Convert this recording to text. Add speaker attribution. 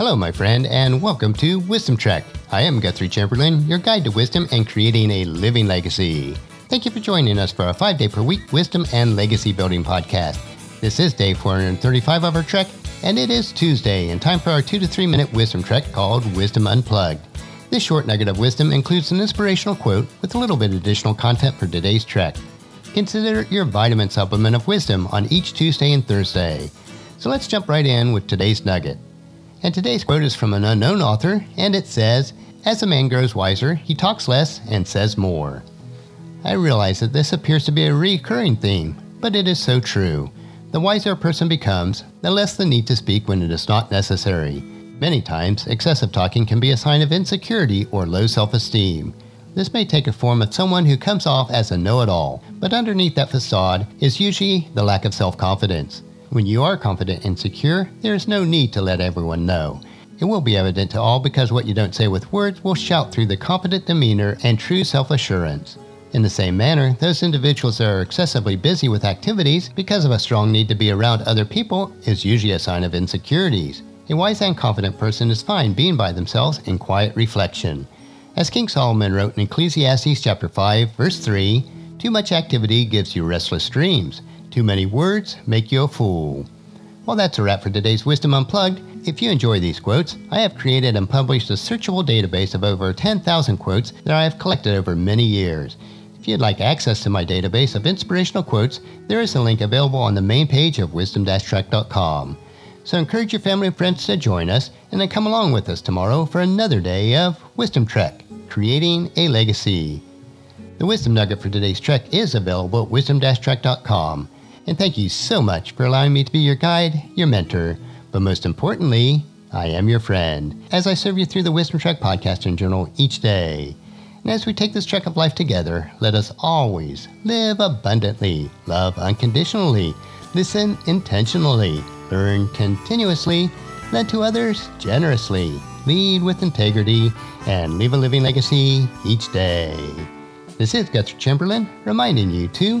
Speaker 1: Hello, my friend, and welcome to Wisdom Trek. I am Guthrie Chamberlain, your guide to wisdom and creating a living legacy. Thank you for joining us for a five day per week wisdom and legacy building podcast. This is day 435 of our trek, and it is Tuesday, and time for our two to three minute wisdom trek called Wisdom Unplugged. This short nugget of wisdom includes an inspirational quote with a little bit of additional content for today's trek. Consider your vitamin supplement of wisdom on each Tuesday and Thursday. So let's jump right in with today's nugget. And today's quote is from an unknown author, and it says, As a man grows wiser, he talks less and says more. I realize that this appears to be a recurring theme, but it is so true. The wiser a person becomes, the less the need to speak when it is not necessary. Many times, excessive talking can be a sign of insecurity or low self esteem. This may take a form of someone who comes off as a know it all, but underneath that facade is usually the lack of self confidence. When you are confident and secure, there is no need to let everyone know. It will be evident to all because what you don't say with words will shout through the confident demeanor and true self assurance. In the same manner, those individuals that are excessively busy with activities because of a strong need to be around other people is usually a sign of insecurities. A wise and confident person is fine being by themselves in quiet reflection. As King Solomon wrote in Ecclesiastes chapter 5, verse 3, too much activity gives you restless dreams. Too many words make you a fool. Well, that's a wrap for today's Wisdom Unplugged. If you enjoy these quotes, I have created and published a searchable database of over 10,000 quotes that I have collected over many years. If you'd like access to my database of inspirational quotes, there is a link available on the main page of wisdom-trek.com. So encourage your family and friends to join us and then come along with us tomorrow for another day of Wisdom Trek, creating a legacy. The wisdom nugget for today's trek is available at wisdom-trek.com. And thank you so much for allowing me to be your guide, your mentor, but most importantly, I am your friend as I serve you through the Wisdom Trek podcast and journal each day. And as we take this trek of life together, let us always live abundantly, love unconditionally, listen intentionally, learn continuously, lend to others generously, lead with integrity, and leave a living legacy each day. This is Guthrie Chamberlain reminding you to